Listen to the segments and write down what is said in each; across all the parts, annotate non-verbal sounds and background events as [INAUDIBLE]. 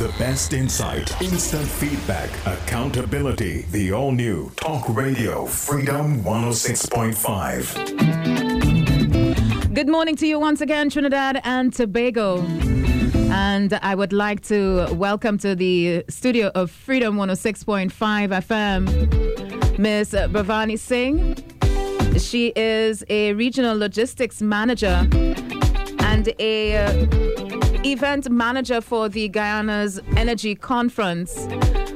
The best insight, instant feedback, accountability. The all new Talk Radio Freedom 106.5. Good morning to you once again, Trinidad and Tobago. And I would like to welcome to the studio of Freedom 106.5 FM Miss Bhavani Singh. She is a regional logistics manager and a event manager for the Guyana's Energy Conference.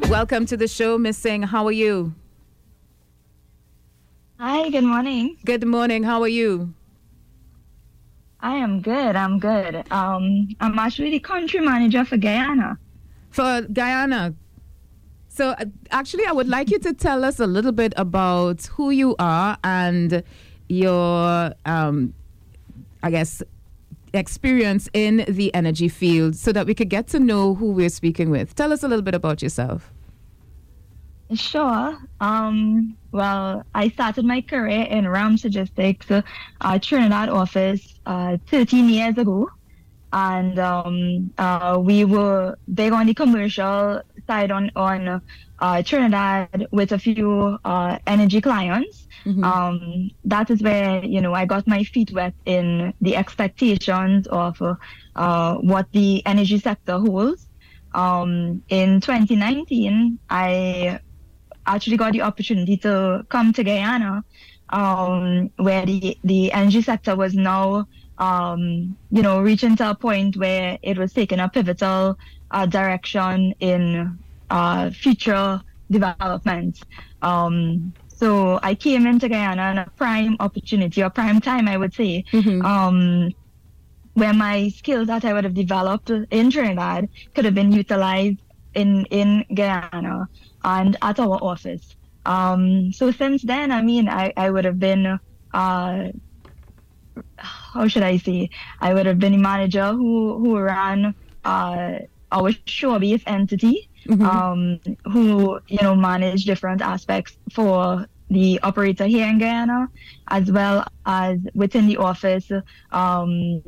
Welcome to the show, Miss Singh. How are you? Hi, good morning. Good morning. How are you? I am good. I'm good. Um, I'm actually the country manager for Guyana. For Guyana. So, uh, actually, I would like you to tell us a little bit about who you are and your, um, I guess, experience in the energy field so that we could get to know who we're speaking with. Tell us a little bit about yourself. Sure. Um, well, I started my career in Ramps Logistics, uh, Trinidad office, uh, 13 years ago. And um, uh, we were big on the commercial side on, on uh, Trinidad with a few uh, energy clients. Mm-hmm. Um, that is where, you know, I got my feet wet in the expectations of uh, what the energy sector holds. Um, in 2019, I actually got the opportunity to come to Guyana, um, where the, the energy sector was now, um, you know, reaching to a point where it was taking a pivotal uh, direction in uh, future development. Um, so I came into Guyana in a prime opportunity or prime time, I would say, mm-hmm. um, where my skills that I would have developed in Trinidad could have been utilized in in Guyana and at our office. Um, so since then, I mean, I, I would have been, uh, how should I say, I would have been a manager who, who ran uh, our shore-based entity, mm-hmm. um, who, you know, manage different aspects for the operator here in Guyana, as well as within the office, um,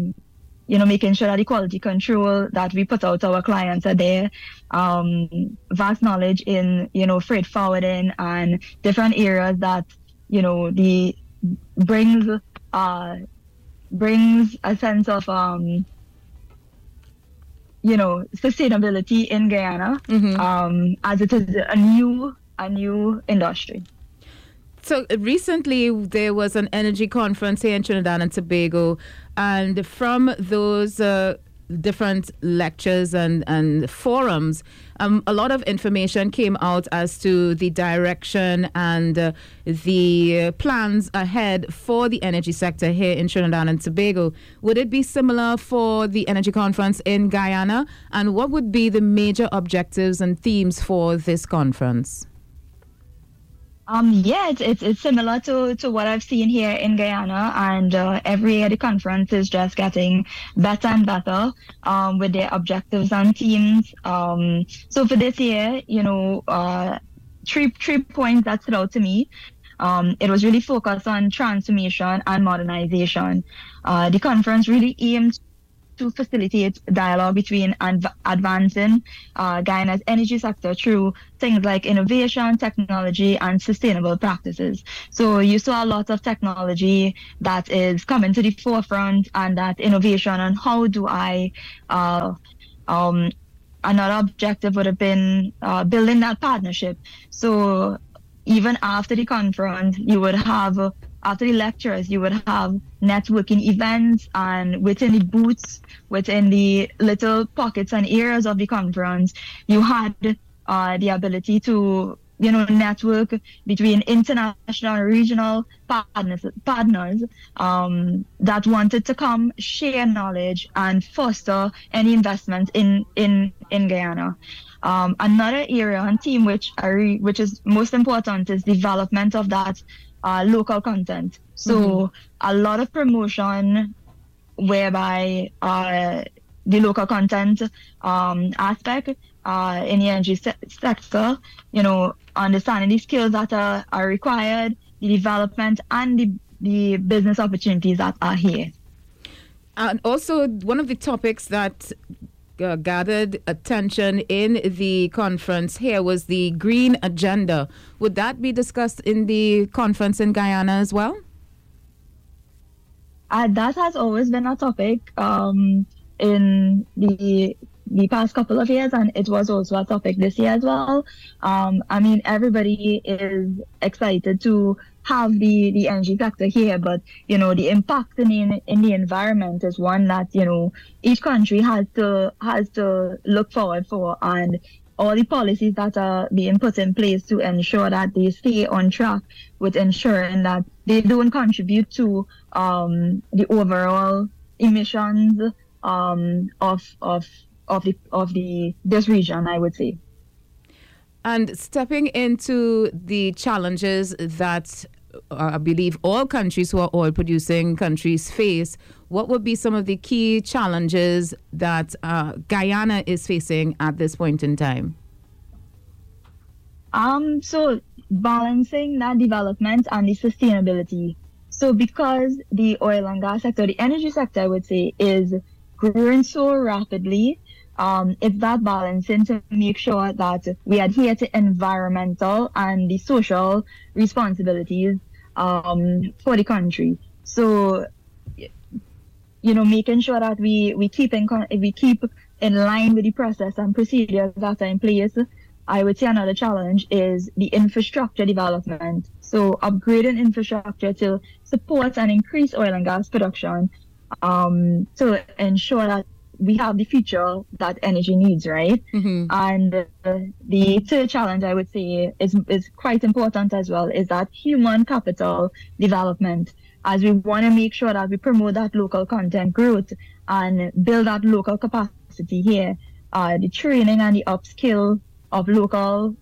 you know, making sure that the quality control that we put out to our clients are there. Um, vast knowledge in, you know, freight forwarding and different areas that, you know, the brings uh brings a sense of um you know sustainability in Guyana mm-hmm. um as it is a new a new industry. So recently there was an energy conference here in Trinidad and Tobago, and from those uh, different lectures and, and forums, um, a lot of information came out as to the direction and uh, the plans ahead for the energy sector here in Trinidad and Tobago. Would it be similar for the energy conference in Guyana? And what would be the major objectives and themes for this conference? Um, yeah, it's, it's, it's similar to, to what I've seen here in Guyana, and uh, every year the conference is just getting better and better um, with their objectives and teams. Um, so for this year, you know, uh, three three points that stood out to me. Um, it was really focused on transformation and modernization. Uh, the conference really aims to facilitate dialogue between and advancing uh, Guyana's energy sector through things like innovation, technology, and sustainable practices. So you saw a lot of technology that is coming to the forefront and that innovation and how do I uh, um, another objective would have been uh, building that partnership. So even after the conference, you would have after the lectures, you would have networking events and within the booths, within the little pockets and areas of the conference, you had uh, the ability to, you know, network between international and regional partners, partners um, that wanted to come share knowledge and foster any investment in, in, in Guyana. Um, another area and team which are, which is most important is development of that uh, local content. So mm-hmm. a lot of promotion whereby uh, the local content um, aspect uh, in the energy se- sector, you know, understanding the skills that are, are required, the development and the, the business opportunities that are here. And also, one of the topics that uh, gathered attention in the conference here was the green agenda. Would that be discussed in the conference in Guyana as well? Uh, that has always been a topic um, in the the past couple of years, and it was also a topic this year as well. Um, I mean, everybody is excited to have the, the energy sector here, but you know, the impact in the, in the environment is one that you know each country has to has to look forward for, and all the policies that are being put in place to ensure that they stay on track with ensuring that they don't contribute to um, the overall emissions um, of of of the of the this region, I would say. And stepping into the challenges that uh, I believe all countries who are oil producing countries face, what would be some of the key challenges that uh, Guyana is facing at this point in time? Um, so balancing that development and the sustainability. So because the oil and gas sector, the energy sector, I would say, is growing so rapidly, um, it's that balancing to make sure that we adhere to environmental and the social responsibilities um, for the country. So, you know, making sure that we we keep in we keep in line with the process and procedures that are in place. I would say another challenge is the infrastructure development. So upgrading infrastructure to support and increase oil and gas production um, to ensure that we have the future that energy needs, right? Mm-hmm. And uh, the third challenge I would say is is quite important as well is that human capital development, as we want to make sure that we promote that local content growth and build that local capacity here. Uh, the training and the upskill of local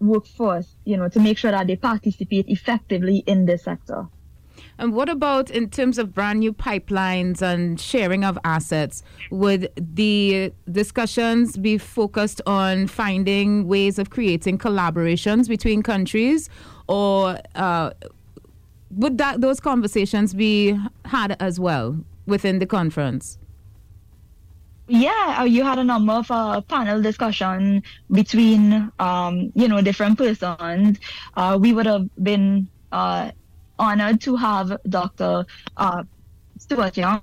workforce, you know, to make sure that they participate effectively in this sector. And what about in terms of brand new pipelines and sharing of assets? Would the discussions be focused on finding ways of creating collaborations between countries, or uh, would that those conversations be had as well within the conference? Yeah, you had a number of uh, panel discussion between, um, you know, different persons. Uh, we would have been uh, honored to have Dr. Uh, Stuart Young,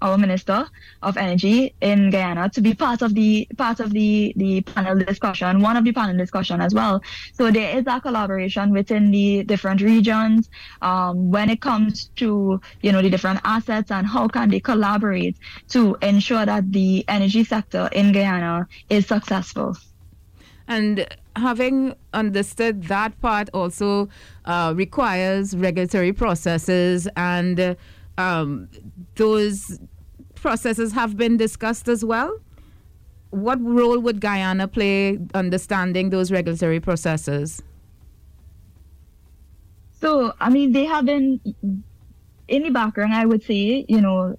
our Minister of Energy in Guyana, to be part of the part of the the panel discussion, one of the panel discussion as well. So there is a collaboration within the different regions um, when it comes to you know the different assets and how can they collaborate to ensure that the energy sector in Guyana is successful. And having understood that part also uh, requires regulatory processes, and um, those processes have been discussed as well. What role would Guyana play understanding those regulatory processes? So, I mean, they have been in the background, I would say, you know,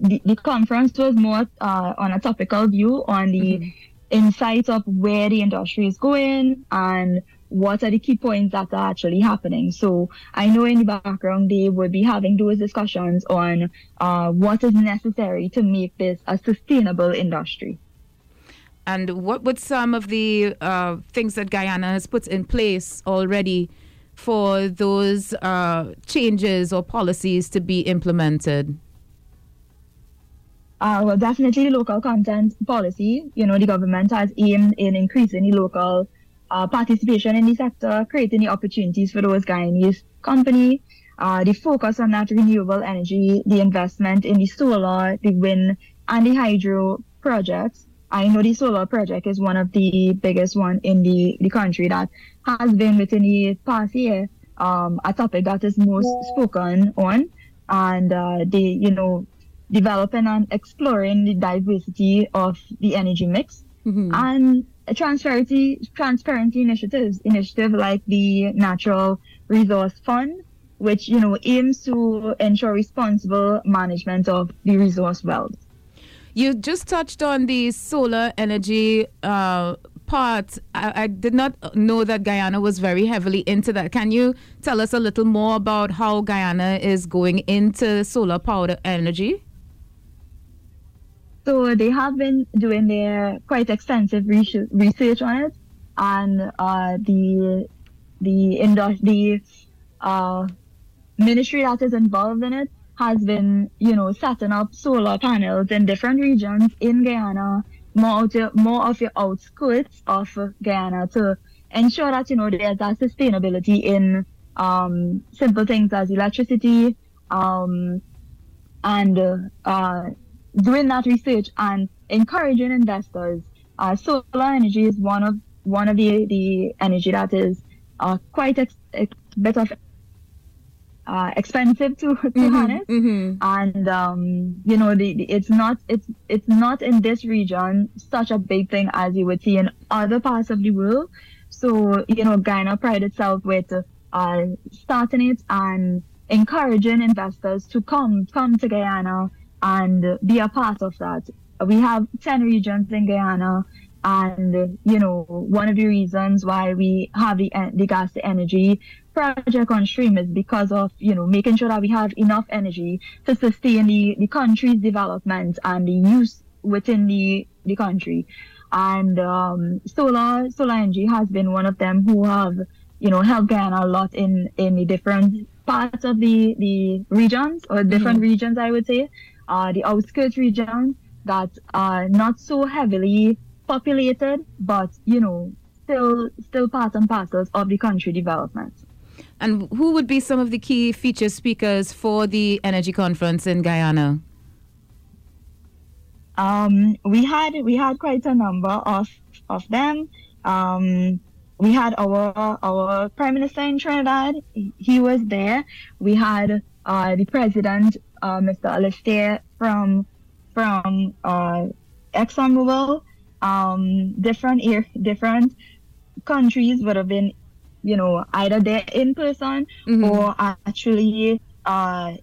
the, the conference was more uh, on a topical view on the mm-hmm insight of where the industry is going and what are the key points that are actually happening. So I know in the background they would be having those discussions on uh, what is necessary to make this a sustainable industry. And what would some of the uh, things that Guyana has put in place already for those uh, changes or policies to be implemented? Uh, well, definitely local content policy. You know, the government has aimed in increasing the local uh, participation in the sector, creating the opportunities for those Guyanese companies. Uh, the focus on that renewable energy, the investment in the solar, the wind, and the hydro projects. I know the solar project is one of the biggest one in the, the country that has been within the past year um, a topic that is most spoken on. And uh, they, you know, developing and exploring the diversity of the energy mix mm-hmm. and transparency transparency initiatives initiative like the natural resource fund which you know aims to ensure responsible management of the resource wealth you just touched on the solar energy uh, part. I, I, did not know that Guyana was very heavily into that. Can you tell us a little more about how Guyana is going into solar power energy? So they have been doing their quite extensive research on it, and uh, the the industry, the uh, ministry that is involved in it has been, you know, setting up solar panels in different regions in Guyana, more of, your, more of your outskirts of Guyana to ensure that, you know, there's a sustainability in um, simple things as electricity, um, and uh, doing that research and encouraging investors. Uh, solar energy is one of one of the the energy that is uh, quite ex- ex- bit of uh, expensive to [LAUGHS] to mm-hmm, harness, mm-hmm. and um, you know the, the, it's not it's it's not in this region such a big thing as you would see in other parts of the world. So you know, Guyana pride itself with uh, starting it and encouraging investors to come come to Guyana and be a part of that. We have 10 regions in Guyana, and you know one of the reasons why we have the the gas to energy project on stream is because of you know making sure that we have enough energy to sustain the, the country's development and the use within the the country. And um, solar solar energy has been one of them who have you know helped Guyana a lot in in the different parts of the the regions or different mm-hmm. regions I would say uh, the outskirts region that are not so heavily populated, but you know, still still part and parcels of the country development. And who would be some of the key feature speakers for the energy conference in Guyana? Um, we had we had quite a number of of them. Um, we had our our prime minister in Trinidad. He was there. We had uh, the president uh, Mr. Alistair from from uh, ExxonMobil. Um, different [LAUGHS] different countries would have been, you know, either there in person mm-hmm. or actually uh,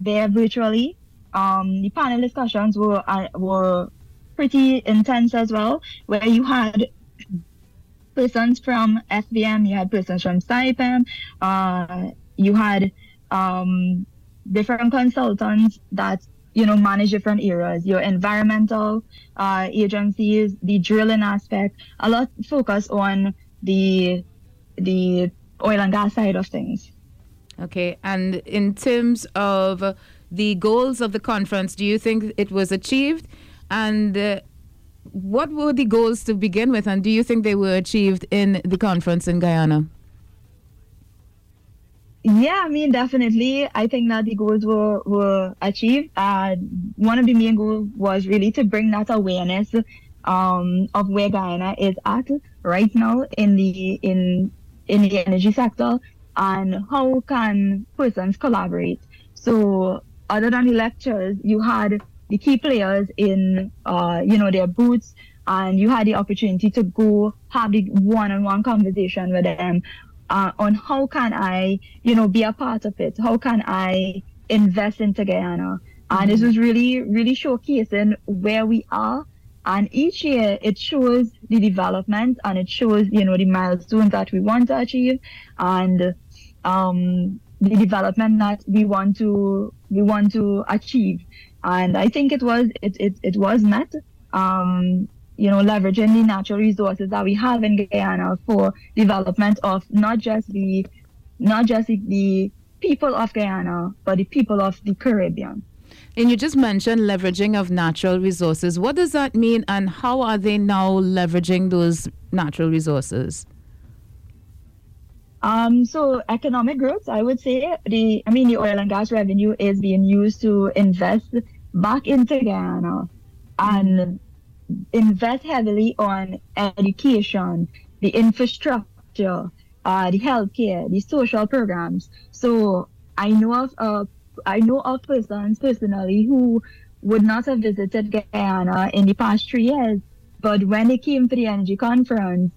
there virtually. Um, the panel discussions were uh, were pretty intense as well, where you had persons from SBM, you had persons from SAIPEM, uh, you had um, different consultants that you know manage different areas your environmental uh, agencies the drilling aspect a lot focus on the the oil and gas side of things. Okay and in terms of the goals of the conference do you think it was achieved? And uh, what were the goals to begin with and do you think they were achieved in the conference in guyana yeah, I mean, definitely. I think that the goals were, were achieved. Uh, one of the main goals was really to bring that awareness um, of where Guyana is at right now in the in in the energy sector and how can persons collaborate. So other than the lectures, you had the key players in uh, you know their booths and you had the opportunity to go have the one-on-one conversation with them uh, on how can I, you know, be a part of it? How can I invest into Guyana? And mm-hmm. this was really, really showcasing where we are. And each year it shows the development and it shows, you know, the milestones that we want to achieve and um, the development that we want to we want to achieve. And I think it was it it, it was met. Um, you know, leveraging the natural resources that we have in Guyana for development of not just the not just the people of Guyana, but the people of the Caribbean. And you just mentioned leveraging of natural resources. What does that mean, and how are they now leveraging those natural resources? Um, so economic growth, I would say the, I mean, the oil and gas revenue is being used to invest back into Guyana, and invest heavily on education, the infrastructure, uh, the healthcare, the social programs. So I know of uh, I know of persons personally who would not have visited Guyana in the past three years, but when they came to the energy conference,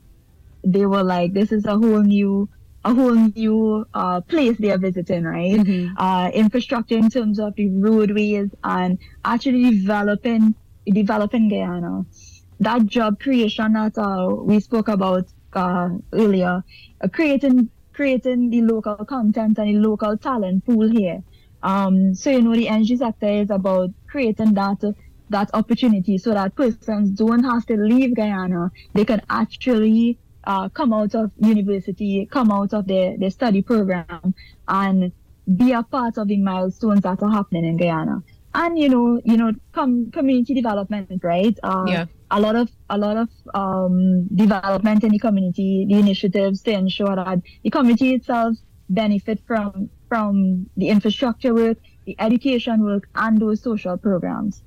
they were like, "This is a whole new." A whole new uh, place they are visiting, right? Mm-hmm. Uh, infrastructure in terms of the roadways and actually developing developing Guyana. That job creation that uh, we spoke about uh, earlier, uh, creating creating the local content and the local talent pool here. Um, so you know the energy sector is about creating that that opportunity so that persons don't have to leave Guyana. They can actually uh, come out of university, come out of their, their study program and be a part of the milestones that are happening in Guyana. And you know, you know, com- community development, right? Uh, yeah. A lot of a lot of um, development in the community, the initiatives to ensure that the community itself benefit from from the infrastructure work, the education work, and those social programs.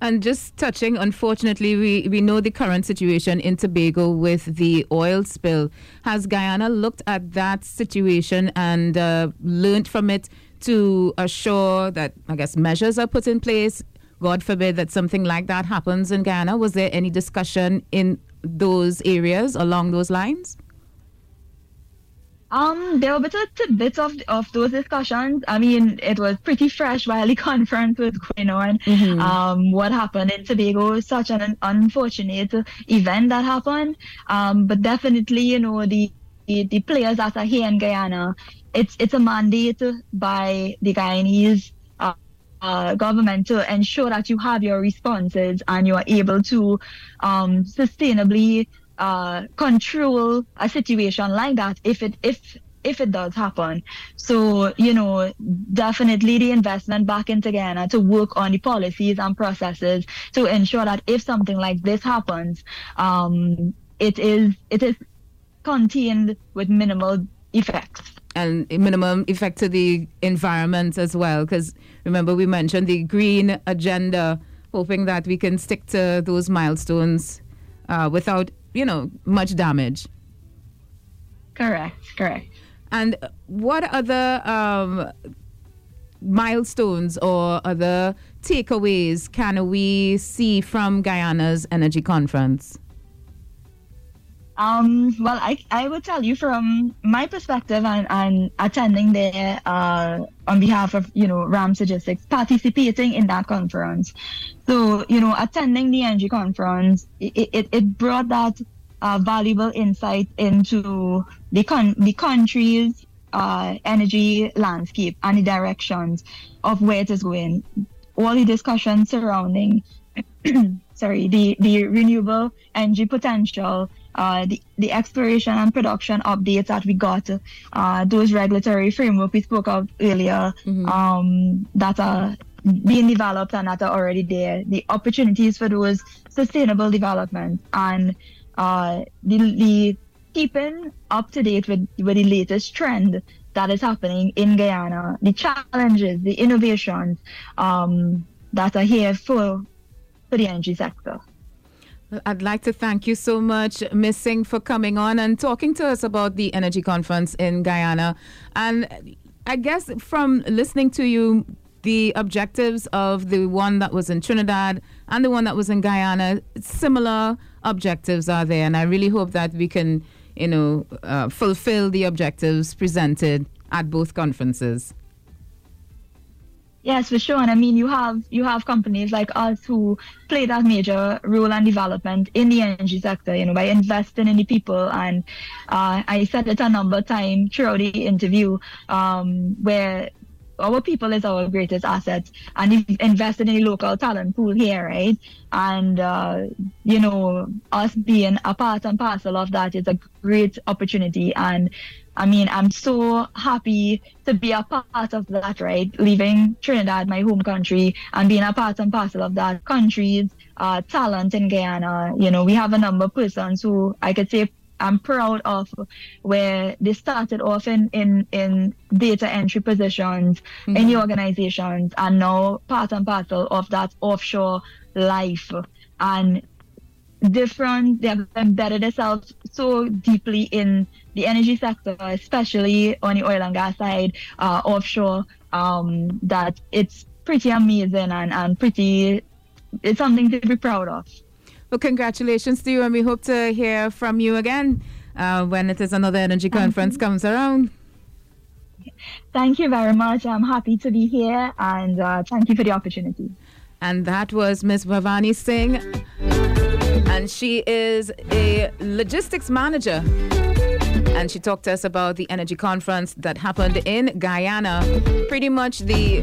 And just touching, unfortunately, we, we know the current situation in Tobago with the oil spill. Has Guyana looked at that situation and uh, learned from it to assure that, I guess, measures are put in place? God forbid that something like that happens in Guyana. Was there any discussion in those areas along those lines? Um, there were bits of of, of those discussions. I mean, it was pretty fresh while the [LAUGHS] conference was going on. Mm-hmm. Um, what happened in Tobago such an unfortunate event that happened. Um, but definitely, you know, the, the, players that are here in Guyana, it's it's a mandate by the Guyanese uh, uh, government to ensure that you have your responses and you are able to um, sustainably uh, control a situation like that if it if if it does happen. So, you know, definitely the investment back into Guyana to work on the policies and processes to ensure that if something like this happens, um, it is it is contained with minimal effects. And minimum effect to the environment as well. Because remember, we mentioned the green agenda, hoping that we can stick to those milestones uh, without you know, much damage. Correct, correct. And what other um, milestones or other takeaways can we see from Guyana's energy conference? Um, well, I, I would tell you from my perspective and, and attending there uh, on behalf of, you know, RAM Logistics, participating in that conference. So, you know, attending the energy conference, it, it, it brought that uh, valuable insight into the, con- the country's uh, energy landscape and the directions of where it is going. All the discussions surrounding, [CLEARS THROAT] sorry, the, the renewable energy potential uh, the, the exploration and production updates that we got, uh, those regulatory framework we spoke of earlier, mm-hmm. um, that are being developed and that are already there, the opportunities for those sustainable development and uh, the, the keeping up to date with, with the latest trend that is happening in Guyana, the challenges, the innovations um, that are here for, for the energy sector. I'd like to thank you so much, Ms. Singh, for coming on and talking to us about the energy conference in Guyana. And I guess from listening to you, the objectives of the one that was in Trinidad and the one that was in Guyana, similar objectives are there. And I really hope that we can, you know, uh, fulfill the objectives presented at both conferences. Yes, for sure. And I mean, you have you have companies like us who play that major role and development in the energy sector. You know, by investing in the people. And uh, I said it a number of times throughout the interview, um, where our people is our greatest asset and if invested in the local talent pool here, right? And, uh, you know, us being a part and parcel of that is a great opportunity. And I mean, I'm so happy to be a part of that, right? Leaving Trinidad, my home country, and being a part and parcel of that country's uh, talent in Guyana. You know, we have a number of persons who I could say I'm proud of where they started off in, in, in data entry positions mm-hmm. in the organizations and now part and parcel of that offshore life and different they have embedded themselves so deeply in the energy sector especially on the oil and gas side uh, offshore um, that it's pretty amazing and, and pretty it's something to be proud of well, congratulations to you, and we hope to hear from you again uh, when it is another energy conference comes around. Thank you very much. I'm happy to be here, and uh, thank you for the opportunity. And that was Ms. Bhavani Singh, and she is a logistics manager. And she talked to us about the energy conference that happened in Guyana. Pretty much the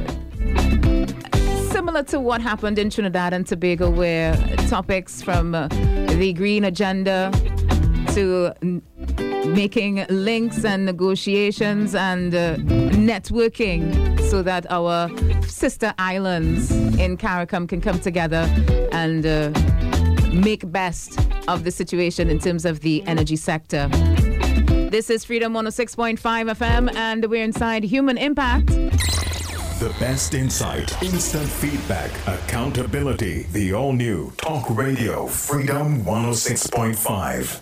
similar to what happened in Trinidad and Tobago, where topics from uh, the green agenda to n- making links and negotiations and uh, networking so that our sister islands in CARICOM can come together and uh, make best of the situation in terms of the energy sector. This is Freedom 106.5 FM, and we're inside Human Impact. The best insight, instant feedback, accountability. The all new Talk Radio Freedom 106.5.